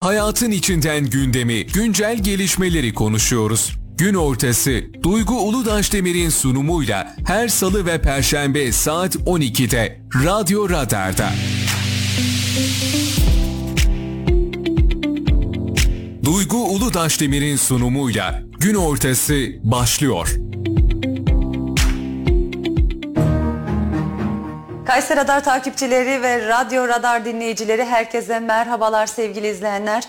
Hayatın içinden gündemi, güncel gelişmeleri konuşuyoruz. Gün ortası Duygu Uludaş Demir'in sunumuyla her salı ve perşembe saat 12'de Radyo Radar'da. Duygu Uludaş Demir'in sunumuyla Gün ortası başlıyor. Kayseri Radar takipçileri ve Radyo Radar dinleyicileri herkese merhabalar sevgili izleyenler.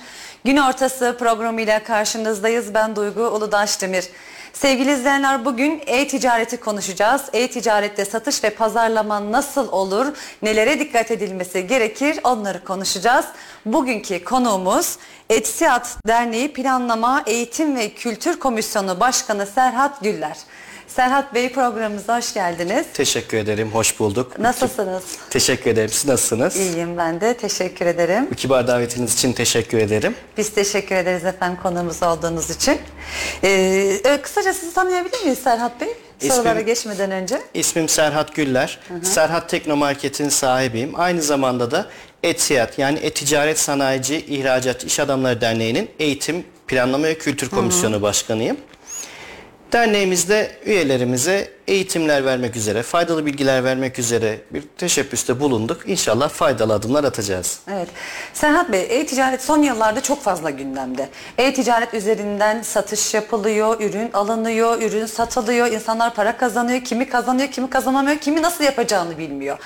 Gün ortası programıyla karşınızdayız. Ben Duygu Uludaş Demir. Sevgili izleyenler bugün e-ticareti konuşacağız. E-ticarette satış ve pazarlama nasıl olur? Nelere dikkat edilmesi gerekir? Onları konuşacağız. Bugünkü konuğumuz Etsiyat Derneği Planlama, Eğitim ve Kültür Komisyonu Başkanı Serhat Güller. Serhat Bey programımıza hoş geldiniz. Teşekkür ederim, hoş bulduk. Nasılsınız? Teşekkür ederim, siz nasılsınız? İyiyim ben de. Teşekkür ederim. Bu kibar davetiniz için teşekkür ederim. Biz teşekkür ederiz efendim konuğumuz olduğunuz için. Ee, kısaca sizi tanıyabilir miyiz Serhat Bey? İsmim- Sorulara geçmeden önce. İsmim Serhat Güller. Serhat Teknomarket'in sahibiyim. Aynı zamanda da Etsiyat yani E-Ticaret Sanayici İhracat İş Adamları Derneği'nin Eğitim Planlama ve Kültür Komisyonu Başkanıyım. Derneğimizde üyelerimize eğitimler vermek üzere, faydalı bilgiler vermek üzere bir teşebbüste bulunduk. İnşallah faydalı adımlar atacağız. Evet. Serhat Bey, e-ticaret son yıllarda çok fazla gündemde. E-ticaret üzerinden satış yapılıyor, ürün alınıyor, ürün satılıyor, insanlar para kazanıyor, kimi kazanıyor, kimi kazanamıyor, kimi nasıl yapacağını bilmiyor.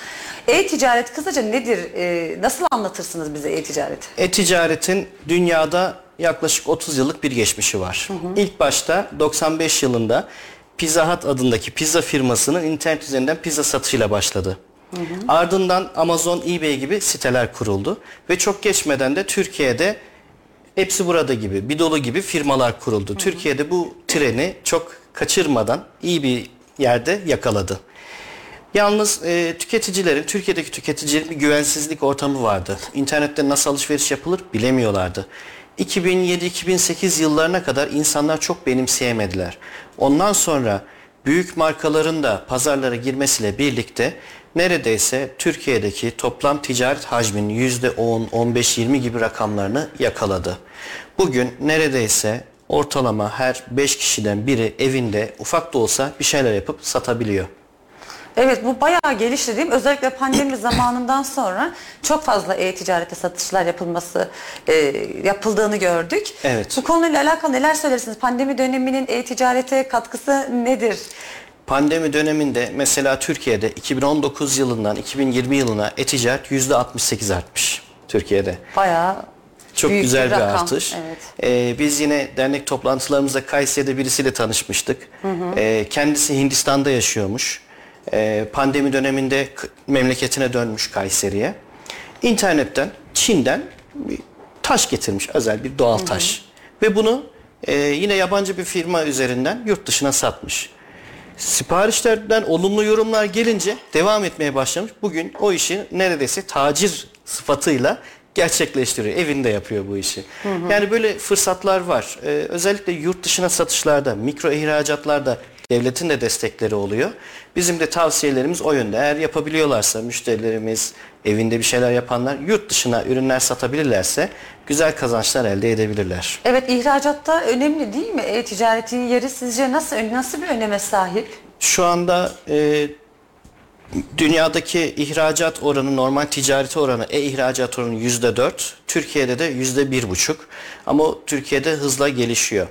E-ticaret kısaca nedir? Ee, nasıl anlatırsınız bize e-ticareti? E-ticaretin dünyada yaklaşık 30 yıllık bir geçmişi var. İlk başta 95 yılında Pizza Hut adındaki pizza firmasının internet üzerinden pizza satışıyla başladı. Ardından Amazon, eBay gibi siteler kuruldu ve çok geçmeden de Türkiye'de hepsi burada gibi, Bidolu gibi firmalar kuruldu. Türkiye'de bu treni çok kaçırmadan iyi bir yerde yakaladı. Yalnız e, tüketicilerin, Türkiye'deki tüketicilerin bir güvensizlik ortamı vardı. İnternette nasıl alışveriş yapılır bilemiyorlardı. 2007-2008 yıllarına kadar insanlar çok benimseyemediler. Ondan sonra büyük markaların da pazarlara girmesiyle birlikte neredeyse Türkiye'deki toplam ticaret hacminin %10, 15, 20 gibi rakamlarını yakaladı. Bugün neredeyse ortalama her 5 kişiden biri evinde ufak da olsa bir şeyler yapıp satabiliyor. Evet bu bayağı gelişti değil mi? Özellikle pandemi zamanından sonra çok fazla e-ticarete satışlar yapılması e, yapıldığını gördük. Evet. Bu konuyla alakalı neler söylersiniz? Pandemi döneminin e-ticarete katkısı nedir? Pandemi döneminde mesela Türkiye'de 2019 yılından 2020 yılına e-ticaret %68 artmış Türkiye'de. Bayağı Çok büyük güzel bir, rakam. artış. Evet. Ee, biz yine dernek toplantılarımızda Kayseri'de birisiyle tanışmıştık. Ee, kendisi Hindistan'da yaşıyormuş. Ee, pandemi döneminde memleketine dönmüş Kayseri'ye. İnternetten, Çin'den bir taş getirmiş, özel bir doğal taş. Ve bunu e, yine yabancı bir firma üzerinden yurt dışına satmış. Siparişlerden olumlu yorumlar gelince devam etmeye başlamış. Bugün o işi neredeyse tacir sıfatıyla gerçekleştiriyor. Evinde yapıyor bu işi. Yani böyle fırsatlar var. Ee, özellikle yurt dışına satışlarda, mikro ihracatlarda devletin de destekleri oluyor. Bizim de tavsiyelerimiz o yönde. Eğer yapabiliyorlarsa müşterilerimiz, evinde bir şeyler yapanlar yurt dışına ürünler satabilirlerse güzel kazançlar elde edebilirler. Evet ihracatta önemli değil mi? E-ticaretin yeri sizce nasıl nasıl bir öneme sahip? Şu anda e, dünyadaki ihracat oranı, normal ticareti oranı, e-ihracat oranı yüzde dört. Türkiye'de de yüzde bir buçuk. Ama o Türkiye'de hızla gelişiyor.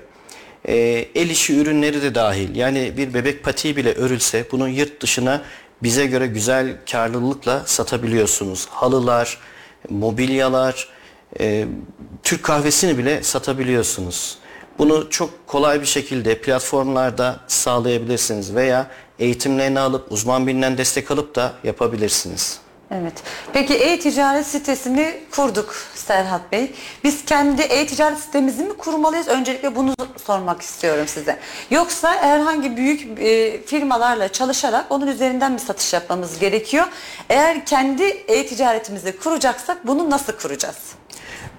E, el işi ürünleri de dahil. Yani bir bebek patiği bile örülse bunu yurt dışına bize göre güzel karlılıkla satabiliyorsunuz. Halılar, mobilyalar, e, Türk kahvesini bile satabiliyorsunuz. Bunu çok kolay bir şekilde platformlarda sağlayabilirsiniz veya eğitimlerini alıp uzman birinden destek alıp da yapabilirsiniz. Evet. Peki e-ticaret sitesini kurduk Serhat Bey. Biz kendi e-ticaret sitemizi mi kurmalıyız? Öncelikle bunu sormak istiyorum size. Yoksa herhangi büyük e, firmalarla çalışarak onun üzerinden mi satış yapmamız gerekiyor? Eğer kendi e-ticaretimizi kuracaksak bunu nasıl kuracağız?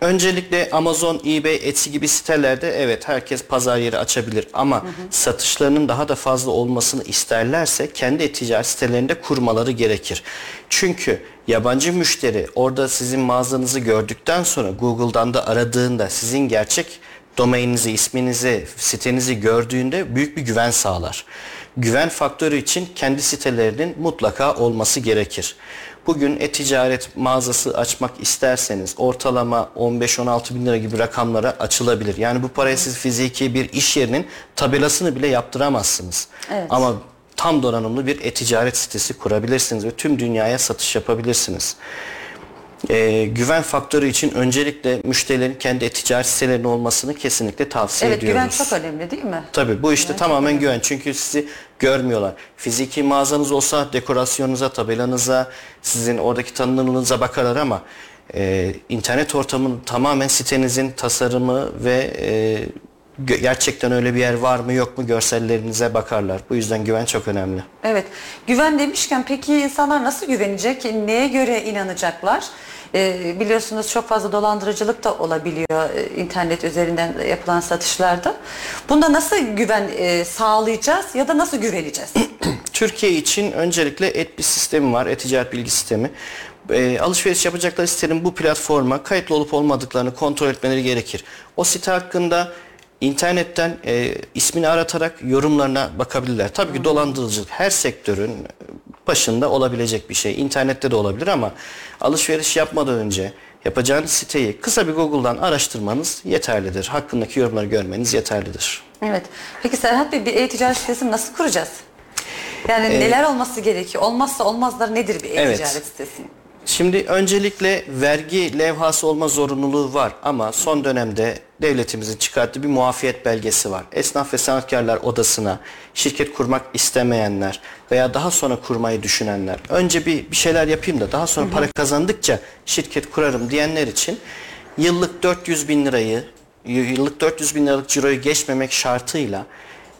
Öncelikle Amazon, eBay, Etsy gibi sitelerde evet herkes pazar yeri açabilir ama hı hı. satışlarının daha da fazla olmasını isterlerse kendi e-ticaret sitelerinde kurmaları gerekir. Çünkü yabancı müşteri orada sizin mağazanızı gördükten sonra Google'dan da aradığında sizin gerçek domaininizi, isminizi, sitenizi gördüğünde büyük bir güven sağlar. Güven faktörü için kendi sitelerinin mutlaka olması gerekir. Bugün e-ticaret mağazası açmak isterseniz ortalama 15-16 bin lira gibi rakamlara açılabilir. Yani bu paraya siz fiziki bir iş yerinin tabelasını bile yaptıramazsınız. Evet. Ama tam donanımlı bir e-ticaret sitesi kurabilirsiniz ve tüm dünyaya satış yapabilirsiniz e, güven faktörü için öncelikle müşterilerin kendi ticaret sitelerinin olmasını kesinlikle tavsiye evet, ediyoruz. Evet güven çok önemli değil mi? Tabii bu işte güven tamamen güven. Çünkü sizi görmüyorlar. Fiziki mağazanız olsa dekorasyonunuza, tabelanıza, sizin oradaki tanınımınıza bakarlar ama e, internet ortamının tamamen sitenizin tasarımı ve e, gerçekten öyle bir yer var mı yok mu görsellerinize bakarlar. Bu yüzden güven çok önemli. Evet. Güven demişken peki insanlar nasıl güvenecek? Neye göre inanacaklar? E, biliyorsunuz çok fazla dolandırıcılık da olabiliyor e, internet üzerinden yapılan satışlarda. Bunda nasıl güven e, sağlayacağız ya da nasıl güveneceğiz? Türkiye için öncelikle et bir sistemi var, e-ticaret bilgi sistemi. E, alışveriş yapacakları sitenin bu platforma kayıtlı olup olmadıklarını kontrol etmeleri gerekir. O site hakkında internetten e, ismini aratarak yorumlarına bakabilirler. Tabii ki dolandırıcılık her sektörün başında olabilecek bir şey. İnternette de olabilir ama alışveriş yapmadan önce yapacağınız siteyi kısa bir Google'dan araştırmanız yeterlidir. Hakkındaki yorumları görmeniz yeterlidir. Evet. Peki Serhat Bey bir e-ticaret sitesini nasıl kuracağız? Yani ee, neler olması gerekiyor? Olmazsa olmazlar nedir bir e-ticaret evet. sitesi? Şimdi öncelikle vergi levhası olma zorunluluğu var ama son dönemde devletimizin çıkarttığı bir muafiyet belgesi var. Esnaf ve sanatkarlar odasına şirket kurmak istemeyenler veya daha sonra kurmayı düşünenler, önce bir, bir şeyler yapayım da daha sonra hı hı. para kazandıkça şirket kurarım diyenler için yıllık 400 bin lirayı, yıllık 400 bin liralık ciroyu geçmemek şartıyla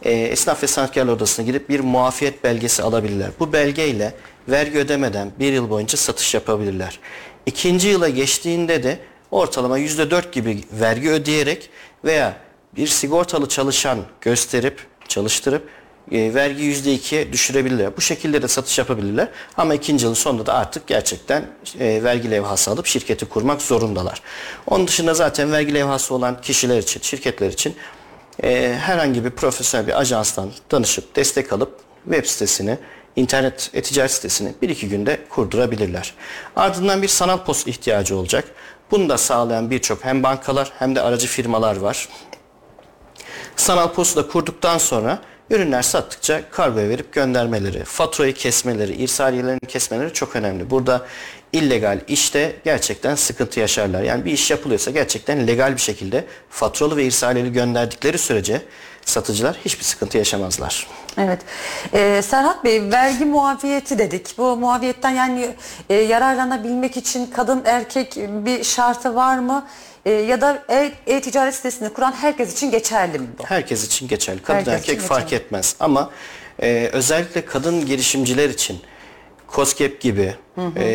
e, esnaf ve sanatkarlar odasına gidip bir muafiyet belgesi alabilirler. Bu belgeyle vergi ödemeden bir yıl boyunca satış yapabilirler. İkinci yıla geçtiğinde de ortalama yüzde dört gibi vergi ödeyerek veya bir sigortalı çalışan gösterip çalıştırıp e, vergi yüzde ikiye düşürebilirler. Bu şekilde de satış yapabilirler. Ama ikinci yılın sonunda da artık gerçekten e, vergi levhası alıp şirketi kurmak zorundalar. Onun dışında zaten vergi levhası olan kişiler için, şirketler için e, herhangi bir profesyonel bir ajanstan danışıp destek alıp web sitesini internet e-ticaret sitesini bir iki günde kurdurabilirler. Ardından bir sanal pos ihtiyacı olacak. Bunu da sağlayan birçok hem bankalar hem de aracı firmalar var. Sanal posu da kurduktan sonra ürünler sattıkça kargoya verip göndermeleri, faturayı kesmeleri, irsaliyelerini kesmeleri çok önemli. Burada illegal işte gerçekten sıkıntı yaşarlar. Yani bir iş yapılıyorsa gerçekten legal bir şekilde faturalı ve irsaliyeli gönderdikleri sürece satıcılar hiçbir sıkıntı yaşamazlar. Evet. Ee, Serhat Bey vergi muafiyeti dedik. Bu muafiyetten yani e, yararlanabilmek için kadın erkek bir şartı var mı? E, ya da e-ticaret e sitesini kuran herkes için geçerli mi bu? Herkes için geçerli. Kadın herkes erkek fark geçerli. etmez. Ama e, özellikle kadın girişimciler için COSGAP gibi hı hı. E,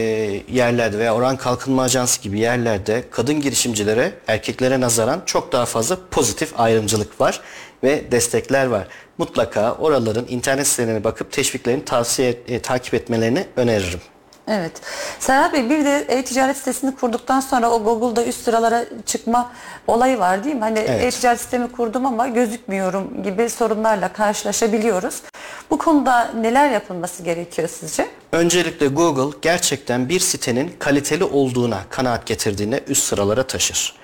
yerlerde veya Oran Kalkınma Ajansı gibi yerlerde kadın girişimcilere erkeklere nazaran çok daha fazla pozitif ayrımcılık var ve destekler var. Mutlaka oraların internet sitelerine bakıp teşviklerini tavsiye e, takip etmelerini öneririm. Evet. Serhat Bey bir de e-ticaret sitesini kurduktan sonra o Google'da üst sıralara çıkma olayı var değil mi? Hani evet. e-ticaret sitemi kurdum ama gözükmüyorum gibi sorunlarla karşılaşabiliyoruz. Bu konuda neler yapılması gerekiyor sizce? Öncelikle Google gerçekten bir sitenin kaliteli olduğuna kanaat getirdiğinde üst sıralara taşır.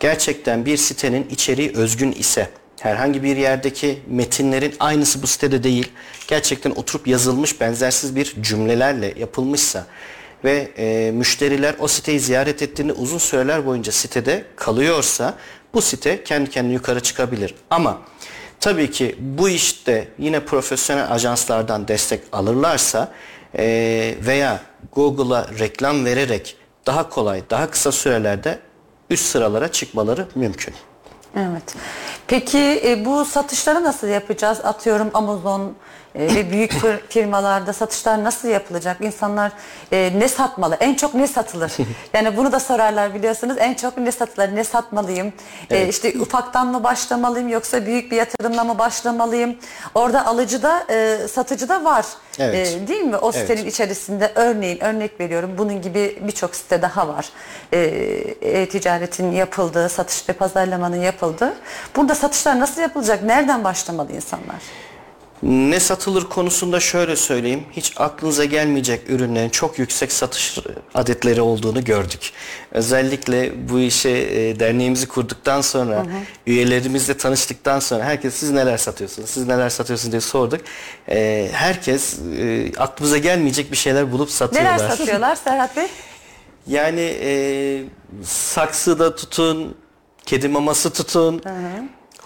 Gerçekten bir sitenin içeriği özgün ise herhangi bir yerdeki metinlerin aynısı bu sitede değil, gerçekten oturup yazılmış benzersiz bir cümlelerle yapılmışsa ve e, müşteriler o siteyi ziyaret ettiğinde uzun süreler boyunca sitede kalıyorsa bu site kendi kendine yukarı çıkabilir. Ama tabii ki bu işte yine profesyonel ajanslardan destek alırlarsa e, veya Google'a reklam vererek daha kolay, daha kısa sürelerde üst sıralara çıkmaları mümkün. Evet. Peki e, bu satışları nasıl yapacağız? Atıyorum Amazon e, ve büyük fir- firmalarda satışlar nasıl yapılacak? İnsanlar e, ne satmalı? En çok ne satılır? Yani bunu da sorarlar biliyorsunuz. En çok ne satılır? Ne satmalıyım? E, işte ufaktan mı başlamalıyım yoksa büyük bir yatırımla mı başlamalıyım? Orada alıcı da e, satıcı da var. Evet. E, değil mi? O Evet. sitenin içerisinde örneğin örnek veriyorum bunun gibi birçok site daha var. E, e-ticaretin yapıldığı, satış ve pazarlamanın yapıldığı. Burada satışlar nasıl yapılacak? Nereden başlamalı insanlar? Ne satılır konusunda şöyle söyleyeyim. Hiç aklınıza gelmeyecek ürünlerin çok yüksek satış adetleri olduğunu gördük. Özellikle bu işe e, derneğimizi kurduktan sonra, üyelerimizle tanıştıktan sonra herkes siz neler satıyorsunuz, siz neler satıyorsunuz diye sorduk. E, herkes e, aklımıza gelmeyecek bir şeyler bulup satıyorlar. Neler satıyorlar Serhat Bey? Yani e, saksıda tutun, kedi maması tutun.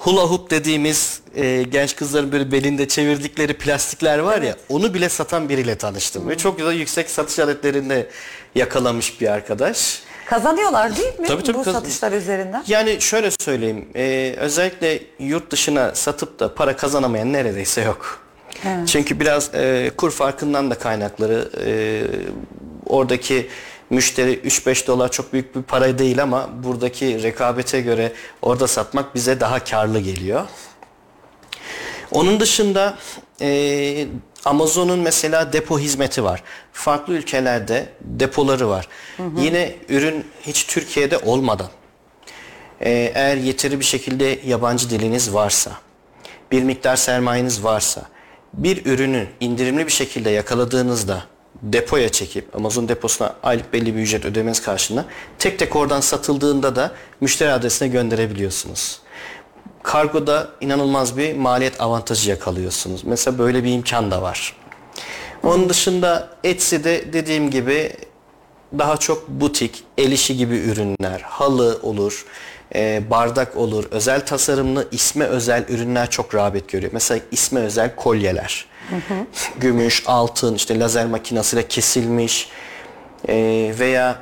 Hula hoop dediğimiz e, genç kızların böyle belinde çevirdikleri plastikler var ya onu bile satan biriyle tanıştım. Ve çok güzel yüksek satış aletlerinde yakalamış bir arkadaş. Kazanıyorlar değil mi Tabii, tabii, bu kaz- satışlar üzerinden? Yani şöyle söyleyeyim e, özellikle yurt dışına satıp da para kazanamayan neredeyse yok. Çünkü biraz e, kur farkından da kaynakları e, oradaki müşteri 3-5 dolar çok büyük bir para değil ama buradaki rekabete göre orada satmak bize daha karlı geliyor. Onun dışında e, Amazon'un mesela depo hizmeti var. Farklı ülkelerde depoları var. Yine ürün hiç Türkiye'de olmadan e, eğer yeteri bir şekilde yabancı diliniz varsa, bir miktar sermayeniz varsa, bir ürünü indirimli bir şekilde yakaladığınızda depoya çekip Amazon deposuna aylık belli bir ücret ödemeniz karşılığında tek tek oradan satıldığında da müşteri adresine gönderebiliyorsunuz. Kargoda inanılmaz bir maliyet avantajı yakalıyorsunuz. Mesela böyle bir imkan da var. Onun dışında Etsy'de dediğim gibi daha çok butik, el işi gibi ürünler, halı olur, e, bardak olur, özel tasarımlı isme özel ürünler çok rağbet görüyor. Mesela isme özel kolyeler. Gümüş, altın, işte lazer makinasıyla kesilmiş e, veya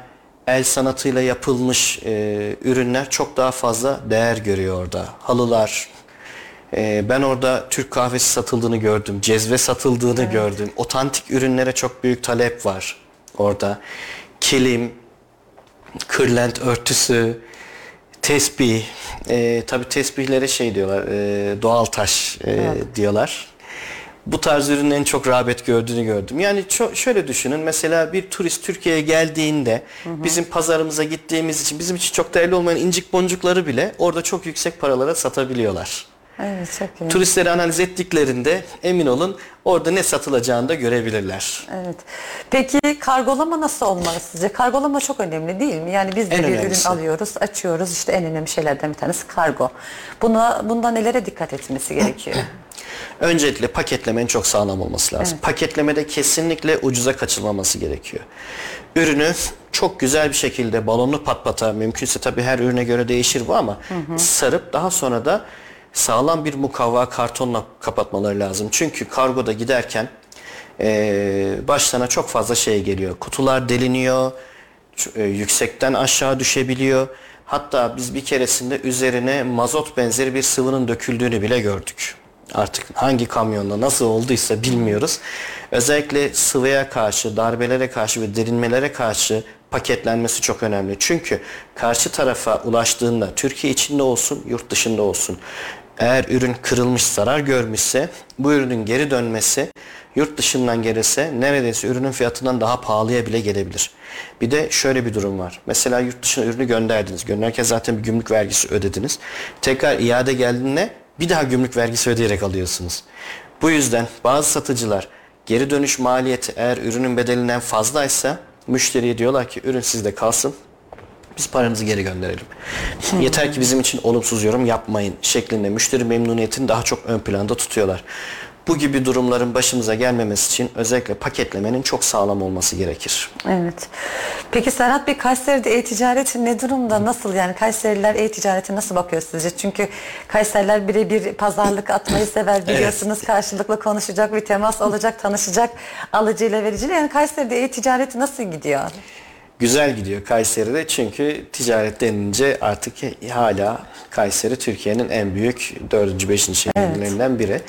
el sanatıyla yapılmış e, ürünler çok daha fazla değer görüyor orada. Halılar, e, ben orada Türk kahvesi satıldığını gördüm, cezve satıldığını gördüm. Otantik ürünlere çok büyük talep var orada. Kilim, kırlent örtüsü, tesbih. E, Tabi tesbihlere şey diyorlar, e, doğal taş e, diyorlar. Bu tarz ürünlerin çok rağbet gördüğünü gördüm. Yani şöyle düşünün mesela bir turist Türkiye'ye geldiğinde bizim pazarımıza gittiğimiz için bizim için çok değerli olmayan incik boncukları bile orada çok yüksek paralara satabiliyorlar. Evet çok iyi. Turistleri analiz ettiklerinde emin olun orada ne satılacağını da görebilirler. Evet. Peki kargolama nasıl olmalı sizce? Kargolama çok önemli değil mi? Yani biz de En bir ürün önemlisi. alıyoruz, açıyoruz. İşte en önemli şeylerden bir tanesi kargo. Buna bunda nelere dikkat etmesi gerekiyor? Öncelikle paketlemenin çok sağlam olması lazım. Paketlemede kesinlikle ucuza kaçılmaması gerekiyor. Ürünü çok güzel bir şekilde balonlu patpata mümkünse tabii her ürüne göre değişir bu ama sarıp daha sonra da sağlam bir mukavva kartonla kapatmaları lazım. Çünkü kargoda giderken eee başlarına çok fazla şey geliyor. Kutular deliniyor, e, yüksekten aşağı düşebiliyor. Hatta biz bir keresinde üzerine mazot benzeri bir sıvının döküldüğünü bile gördük. Artık hangi kamyonda nasıl olduysa bilmiyoruz. Özellikle sıvıya karşı, darbelere karşı ve derinmelere karşı paketlenmesi çok önemli. Çünkü karşı tarafa ulaştığında Türkiye içinde olsun, yurt dışında olsun eğer ürün kırılmış, zarar görmüşse bu ürünün geri dönmesi yurt dışından gelirse neredeyse ürünün fiyatından daha pahalıya bile gelebilir. Bir de şöyle bir durum var. Mesela yurt dışına ürünü gönderdiniz. Gönderirken zaten bir gümrük vergisi ödediniz. Tekrar iade geldiğinde bir daha gümrük vergisi ödeyerek alıyorsunuz. Bu yüzden bazı satıcılar geri dönüş maliyeti eğer ürünün bedelinden fazlaysa müşteriye diyorlar ki ürün sizde kalsın biz paranızı geri gönderelim. Yeter ki bizim için olumsuz yorum yapmayın şeklinde müşteri memnuniyetini daha çok ön planda tutuyorlar. Bu gibi durumların başımıza gelmemesi için özellikle paketlemenin çok sağlam olması gerekir. evet. Peki Serhat Bey Kayseri'de e-ticareti ne durumda? Nasıl yani Kayseriler e-ticarete nasıl bakıyor sizce? Çünkü Kayseriler birebir pazarlık atmayı sever biliyorsunuz. Karşılıklı konuşacak bir temas olacak, tanışacak alıcıyla vericiyle. Yani Kayseri'de e-ticareti nasıl gidiyor? Güzel gidiyor Kayseri'de çünkü ticaret denince artık hala Kayseri Türkiye'nin en büyük 4. 5. şehirlerinden biri.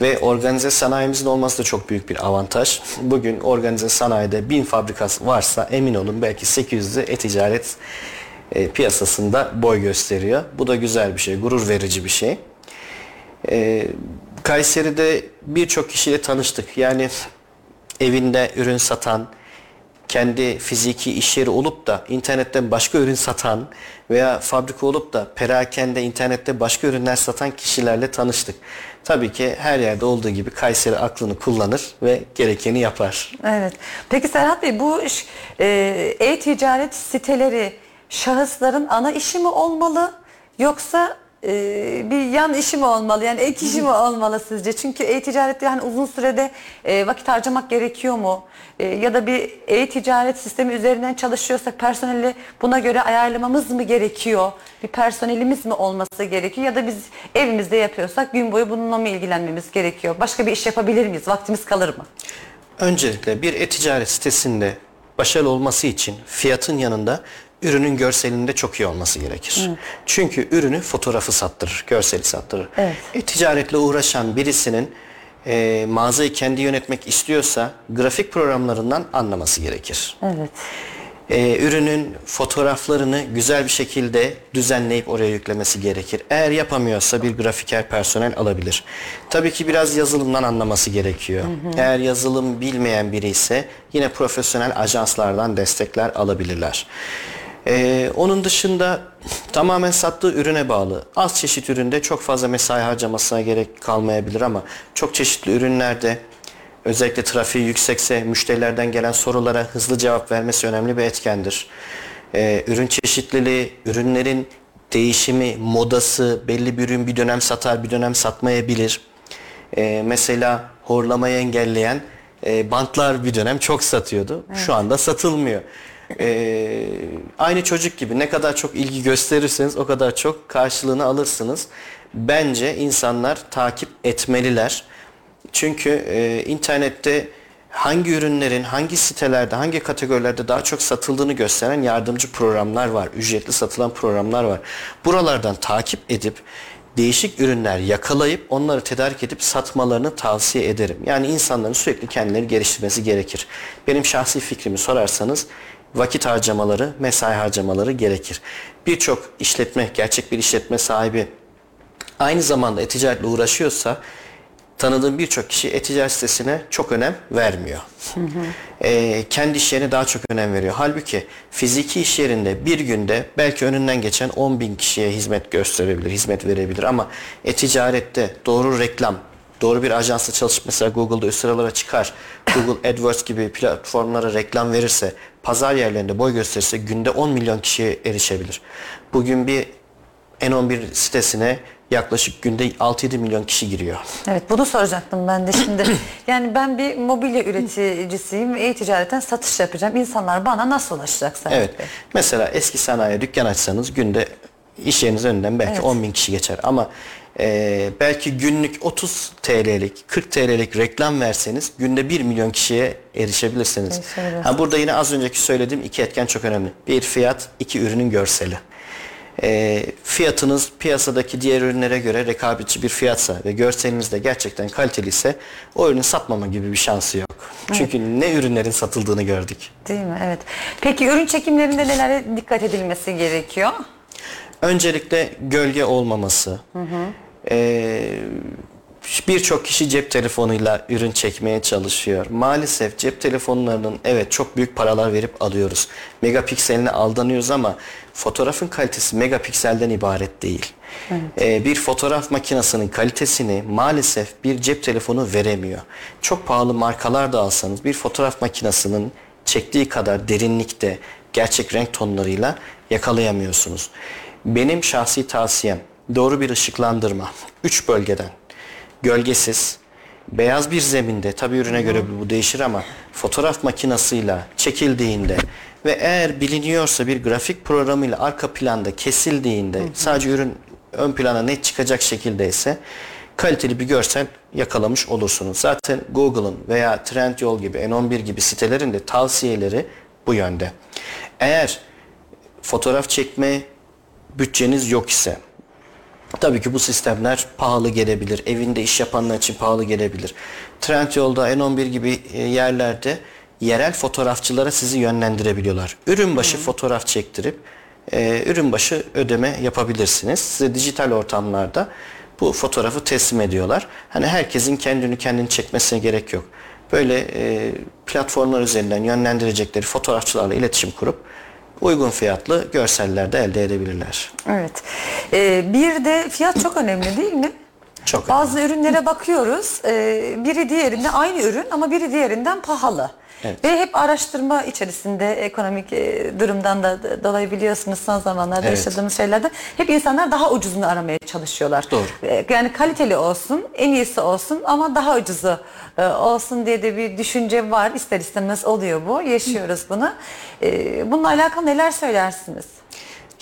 Ve organize sanayimizin olması da çok büyük bir avantaj. Bugün organize sanayide bin fabrikası varsa emin olun belki 800'ü e-ticaret e, piyasasında boy gösteriyor. Bu da güzel bir şey, gurur verici bir şey. E, Kayseri'de birçok kişiyle tanıştık. Yani evinde ürün satan, kendi fiziki iş yeri olup da internetten başka ürün satan veya fabrika olup da perakende internette başka ürünler satan kişilerle tanıştık. Tabii ki her yerde olduğu gibi Kayseri aklını kullanır ve gerekeni yapar. Evet. Peki Serhat Bey bu e, e-ticaret siteleri şahısların ana işi mi olmalı yoksa e, bir yan işi mi olmalı yani ek işi mi olmalı sizce? Çünkü e-ticarette yani uzun sürede e, vakit harcamak gerekiyor mu? E, ya da bir e-ticaret sistemi üzerinden çalışıyorsak personeli buna göre ayarlamamız mı gerekiyor? Bir personelimiz mi olması gerekiyor? Ya da biz evimizde yapıyorsak gün boyu bununla mı ilgilenmemiz gerekiyor? Başka bir iş yapabilir miyiz? Vaktimiz kalır mı? Öncelikle bir e-ticaret sitesinde başarılı olması için fiyatın yanında ürünün görselinde çok iyi olması gerekir. Hı. Çünkü ürünü fotoğrafı sattırır, görseli sattırır. Evet. E, ticaretle uğraşan birisinin e, mağazayı kendi yönetmek istiyorsa grafik programlarından anlaması gerekir. Evet. E, ürünün fotoğraflarını güzel bir şekilde düzenleyip oraya yüklemesi gerekir. Eğer yapamıyorsa bir grafiker personel alabilir. Tabii ki biraz yazılımdan anlaması gerekiyor. Hı hı. Eğer yazılım bilmeyen biri ise yine profesyonel ajanslardan destekler alabilirler. Ee, onun dışında tamamen sattığı ürüne bağlı. Az çeşit üründe çok fazla mesai harcamasına gerek kalmayabilir ama çok çeşitli ürünlerde özellikle trafiği yüksekse müşterilerden gelen sorulara hızlı cevap vermesi önemli bir etkendir. Ee, ürün çeşitliliği, ürünlerin değişimi, modası, belli bir ürün bir dönem satar bir dönem satmayabilir. Ee, mesela horlamayı engelleyen e, bantlar bir dönem çok satıyordu. Evet. Şu anda satılmıyor. Ee, aynı çocuk gibi ne kadar çok ilgi gösterirseniz o kadar çok karşılığını alırsınız. Bence insanlar takip etmeliler. Çünkü e, internette hangi ürünlerin hangi sitelerde hangi kategorilerde daha çok satıldığını gösteren yardımcı programlar var. Ücretli satılan programlar var. Buralardan takip edip değişik ürünler yakalayıp onları tedarik edip satmalarını tavsiye ederim. Yani insanların sürekli kendileri geliştirmesi gerekir. Benim şahsi fikrimi sorarsanız vakit harcamaları, mesai harcamaları gerekir. Birçok işletme, gerçek bir işletme sahibi aynı zamanda e-ticaretle uğraşıyorsa tanıdığım birçok kişi e-ticaret sitesine çok önem vermiyor. Hı hı. Ee, kendi iş yerine daha çok önem veriyor. Halbuki fiziki iş yerinde bir günde belki önünden geçen 10 bin kişiye hizmet gösterebilir, hizmet verebilir ama e-ticarette doğru reklam, doğru bir ajansla çalışıp mesela Google'da üst sıralara çıkar. Google AdWords gibi platformlara reklam verirse, pazar yerlerinde boy gösterirse günde 10 milyon kişiye erişebilir. Bugün bir N11 sitesine yaklaşık günde 6-7 milyon kişi giriyor. Evet bunu soracaktım ben de şimdi. yani ben bir mobilya üreticisiyim. E-ticaretten satış yapacağım. İnsanlar bana nasıl ulaşacak Serhat Evet. Bey? Mesela eski sanayi dükkan açsanız günde iş yeriniz önünden belki evet. 10 bin kişi geçer. Ama e, belki günlük 30 TL'lik 40 TL'lik reklam verseniz günde 1 milyon kişiye erişebilirsiniz. Ha, burada yine az önceki söylediğim iki etken çok önemli. Bir fiyat, iki ürünün görseli. E, fiyatınız piyasadaki diğer ürünlere göre rekabetçi bir fiyatsa ve görseliniz de gerçekten kaliteli ise o ürünü satmama gibi bir şansı yok. Evet. Çünkü ne ürünlerin satıldığını gördük. Değil mi? Evet. Peki ürün çekimlerinde nelere dikkat edilmesi gerekiyor? Öncelikle gölge olmaması. Hı hı. Ee, Birçok kişi cep telefonuyla ürün çekmeye çalışıyor. Maalesef cep telefonlarının evet çok büyük paralar verip alıyoruz. Megapikseline aldanıyoruz ama fotoğrafın kalitesi megapikselden ibaret değil. Evet. Ee, bir fotoğraf makinesinin kalitesini maalesef bir cep telefonu veremiyor. Çok pahalı markalar da alsanız bir fotoğraf makinesinin çektiği kadar derinlikte gerçek renk tonlarıyla yakalayamıyorsunuz. Benim şahsi tavsiyem doğru bir ışıklandırma. Üç bölgeden gölgesiz, beyaz bir zeminde tabi ürüne göre bu değişir ama fotoğraf makinasıyla çekildiğinde ve eğer biliniyorsa bir grafik programıyla arka planda kesildiğinde sadece ürün ön plana net çıkacak şekilde ise kaliteli bir görsel yakalamış olursunuz. Zaten Google'ın veya Trendyol gibi N11 gibi sitelerin de tavsiyeleri bu yönde. Eğer fotoğraf çekme bütçeniz yok ise Tabii ki bu sistemler pahalı gelebilir. Evinde iş yapanlar için pahalı gelebilir. Trendyol'da N11 gibi e, yerlerde yerel fotoğrafçılara sizi yönlendirebiliyorlar. Ürün başı fotoğraf çektirip e, ürün başı ödeme yapabilirsiniz. Size dijital ortamlarda bu fotoğrafı teslim ediyorlar. Hani herkesin kendini kendini çekmesine gerek yok. Böyle e, platformlar üzerinden yönlendirecekleri fotoğrafçılarla iletişim kurup uygun fiyatlı görseller de elde edebilirler. Evet. Ee, bir de fiyat çok önemli değil mi? Çok Bazı ürünlere bakıyoruz. Ee, biri diğerinde aynı ürün ama biri diğerinden pahalı. Evet. Ve hep araştırma içerisinde ekonomik e, durumdan da dolayı biliyorsunuz son zamanlarda Evet. yaşadığımız şeylerde hep insanlar daha ucuzunu aramaya çalışıyorlar. Doğru. E, Yani kaliteli olsun, en iyisi olsun ama daha ucuzu e, olsun diye de bir düşünce var. İster istemez oluyor bu. Yaşıyoruz bunu. Bununla alakalı neler söylersiniz?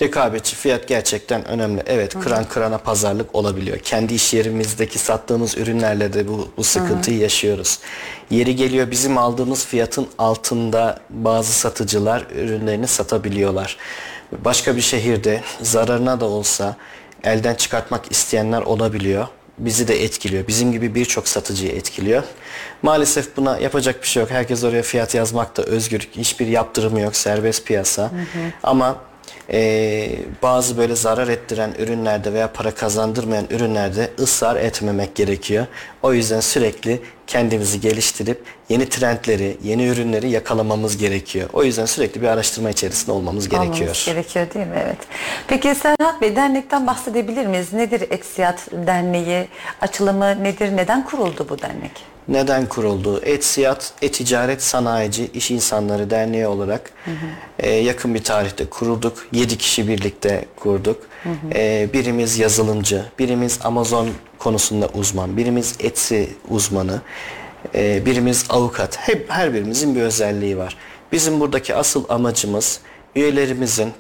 Rekabetçi fiyat gerçekten önemli. Evet kıran kırana pazarlık olabiliyor. Kendi iş yerimizdeki sattığımız ürünlerle de bu, bu sıkıntıyı yaşıyoruz. Yeri geliyor bizim aldığımız fiyatın altında bazı satıcılar ürünlerini satabiliyorlar. Başka bir şehirde zararına da olsa elden çıkartmak isteyenler olabiliyor. Bizi de etkiliyor. Bizim gibi birçok satıcıyı etkiliyor. Maalesef buna yapacak bir şey yok. Herkes oraya fiyat yazmakta özgür. Hiçbir yaptırımı yok. Serbest piyasa. Ama ee, bazı böyle zarar ettiren ürünlerde veya para kazandırmayan ürünlerde ısrar etmemek gerekiyor. O yüzden sürekli kendimizi geliştirip yeni trendleri, yeni ürünleri yakalamamız gerekiyor. O yüzden sürekli bir araştırma içerisinde olmamız gerekiyor. Olmamız gerekiyor değil mi? Evet. Peki Serhat Bey dernekten bahsedebilir miyiz? Nedir Eksiyat Derneği? Açılımı nedir? Neden kuruldu bu dernek? Neden kuruldu? Etsiyat, E-Ticaret Sanayici İş İnsanları Derneği olarak e, yakın bir tarihte kurulduk. 7 kişi birlikte kurduk. E, birimiz yazılımcı, birimiz Amazon konusunda uzman, birimiz Etsy uzmanı, e, birimiz avukat. Hep her birimizin bir özelliği var. Bizim buradaki asıl amacımız üyelerimizin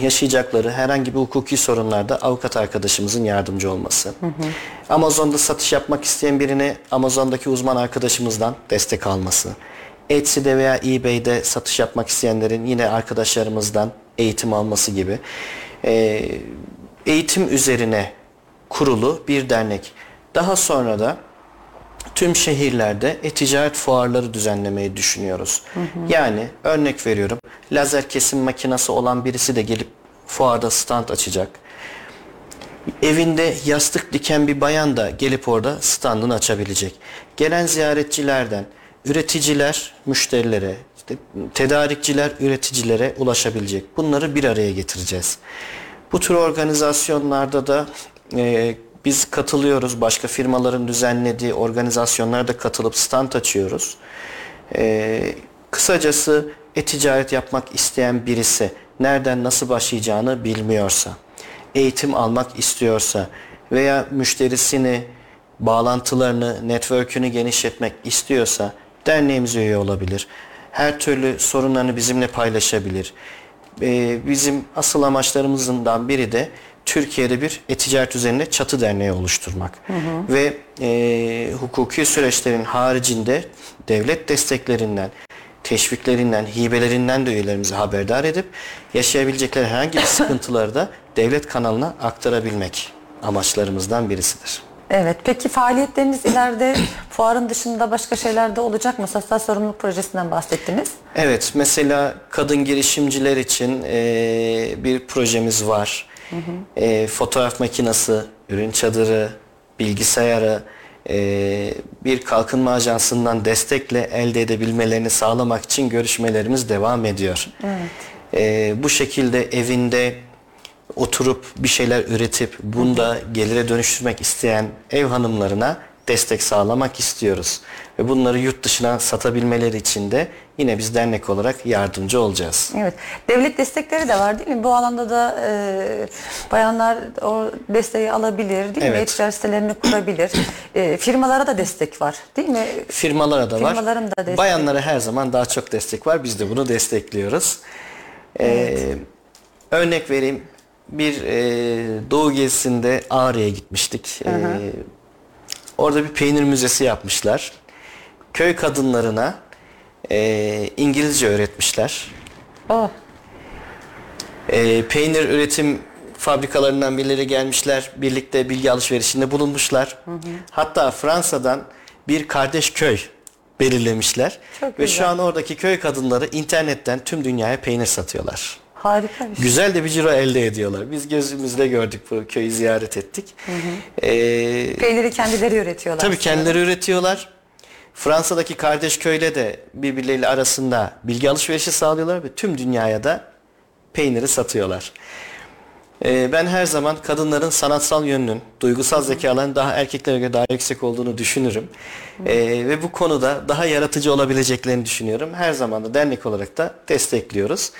yaşayacakları herhangi bir hukuki sorunlarda avukat arkadaşımızın yardımcı olması. Amazon'da satış yapmak isteyen birine Amazon'daki uzman arkadaşımızdan destek alması. Etsy'de veya eBay'de satış yapmak isteyenlerin yine arkadaşlarımızdan eğitim alması gibi. Ee, eğitim üzerine kurulu bir dernek. Daha sonra da tüm şehirlerde e-ticaret fuarları düzenlemeyi düşünüyoruz. Yani örnek veriyorum lazer kesim makinesi olan birisi de gelip fuarda stand açacak. Evinde yastık diken bir bayan da gelip orada standını açabilecek. Gelen ziyaretçilerden üreticiler müşterilere, işte tedarikçiler üreticilere ulaşabilecek. Bunları bir araya getireceğiz. Bu tür organizasyonlarda da e, biz katılıyoruz. Başka firmaların düzenlediği organizasyonlarda katılıp stand açıyoruz. E, kısacası e-ticaret yapmak isteyen birisi nereden nasıl başlayacağını bilmiyorsa, eğitim almak istiyorsa veya müşterisini, bağlantılarını, network'ünü genişletmek istiyorsa derneğimize üye olabilir. Her türlü sorunlarını bizimle paylaşabilir. Ee, bizim asıl amaçlarımızdan biri de Türkiye'de bir e-ticaret üzerine çatı derneği oluşturmak. Ve e, hukuki süreçlerin haricinde devlet desteklerinden, teşviklerinden, hibelerinden de üyelerimizi haberdar edip yaşayabilecekleri herhangi bir sıkıntıları da devlet kanalına aktarabilmek amaçlarımızdan birisidir. Evet. Peki faaliyetleriniz ileride fuarın dışında başka şeylerde olacak mı? Sosyal sorumluluk projesinden bahsettiniz. Evet, mesela kadın girişimciler için e, bir projemiz var. E, fotoğraf makinesi, ürün çadırı, bilgisayarı, e, bir kalkınma ajansından destekle elde edebilmelerini sağlamak için görüşmelerimiz devam ediyor. E, bu şekilde evinde oturup bir şeyler üretip bunda gelire dönüştürmek isteyen ev hanımlarına destek sağlamak istiyoruz. Ve bunları yurt dışına satabilmeleri için de yine biz dernek olarak yardımcı olacağız. Evet. Devlet destekleri de var değil mi? Bu alanda da e, bayanlar o desteği alabilir değil mi? Evet. E-ticaret sitelerini kurabilir. E, firmalara da destek var değil mi? Firmalara da var. Firmaların da destek. Bayanlara her zaman daha çok destek var. Biz de bunu destekliyoruz. Ee, örnek vereyim. Bir e, doğu gezisinde Ağrı'ya gitmiştik. Ee, orada bir peynir müzesi yapmışlar. Köy kadınlarına e, İngilizce öğretmişler. Oh. E, peynir üretim fabrikalarından birileri gelmişler. Birlikte bilgi alışverişinde bulunmuşlar. Hatta Fransa'dan bir kardeş köy belirlemişler. Çok Ve güzel. şu an oradaki köy kadınları internetten tüm dünyaya peynir satıyorlar. Harika bir şey. Güzel de bir ciro elde ediyorlar. Biz gözümüzle gördük bu köyü ziyaret ettik. Ee, Peyniri kendileri üretiyorlar. tabii kendileri üretiyorlar. Fransa'daki kardeş köyle de birbirleriyle arasında bilgi alışverişi sağlıyorlar ve tüm dünyaya da peyniri satıyorlar. Ee, ben her zaman kadınların sanatsal yönünün, duygusal zekaların daha erkeklere göre daha yüksek olduğunu düşünürüm. Ee, ve bu konuda daha yaratıcı olabileceklerini düşünüyorum. Her zaman da dernek olarak da destekliyoruz.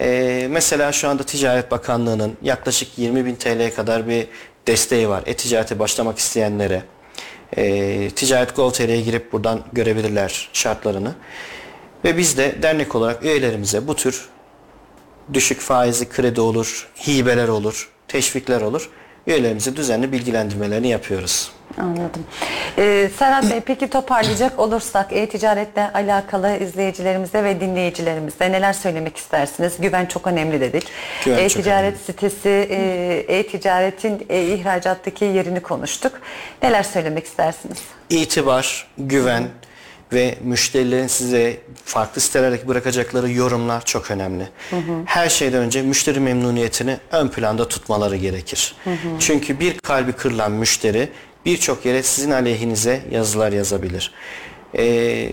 Ee, mesela şu anda Ticaret Bakanlığı'nın yaklaşık 20 bin TL'ye kadar bir desteği var. E-ticarete başlamak isteyenlere. E, Ticaret.gov.tr'ye girip buradan görebilirler şartlarını. Ve biz de dernek olarak üyelerimize bu tür düşük faizli kredi olur, hibeler olur, teşvikler olur. Üyelerimize düzenli bilgilendirmelerini yapıyoruz. Anladım. Ee, Serhat Bey peki toparlayacak olursak e-ticaretle alakalı izleyicilerimize ve dinleyicilerimize neler söylemek istersiniz? Güven çok önemli dedik. E-ticaret sitesi, e, e-ticaretin e, ihracattaki yerini konuştuk. Neler söylemek istersiniz? İtibar, güven ve müşterilerin size farklı sitelerdeki bırakacakları yorumlar çok önemli. Her şeyden önce müşteri memnuniyetini ön planda tutmaları gerekir. Çünkü bir kalbi kırılan müşteri birçok yere sizin aleyhinize yazılar yazabilir. Ee,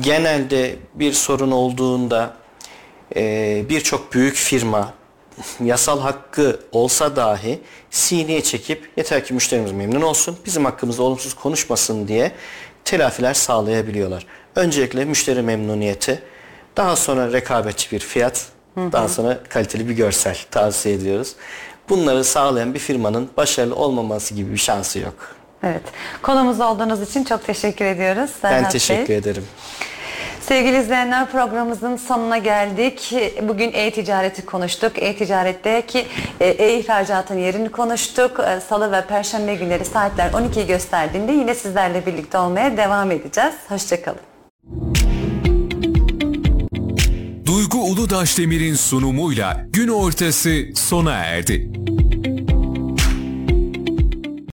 genelde bir sorun olduğunda e, birçok büyük firma yasal hakkı olsa dahi sineye çekip yeter ki müşterimiz memnun olsun, bizim hakkımızda olumsuz konuşmasın diye telafiler sağlayabiliyorlar. Öncelikle müşteri memnuniyeti, daha sonra rekabetçi bir fiyat, daha sonra kaliteli bir görsel tavsiye ediyoruz. Bunları sağlayan bir firmanın başarılı olmaması gibi bir şansı yok. Evet. Konumuz olduğunuz için çok teşekkür ediyoruz. Ben Serhat teşekkür Bey. ederim. Sevgili izleyenler programımızın sonuna geldik. Bugün e-ticareti konuştuk. E-ticaretteki e, e-ihracatın yerini konuştuk. E, Salı ve Perşembe günleri saatler 12'yi gösterdiğinde yine sizlerle birlikte olmaya devam edeceğiz. Hoşçakalın. Duygu Uludaş Demir'in sunumuyla gün ortası sona erdi.